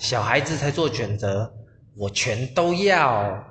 小孩子才做选择我全都要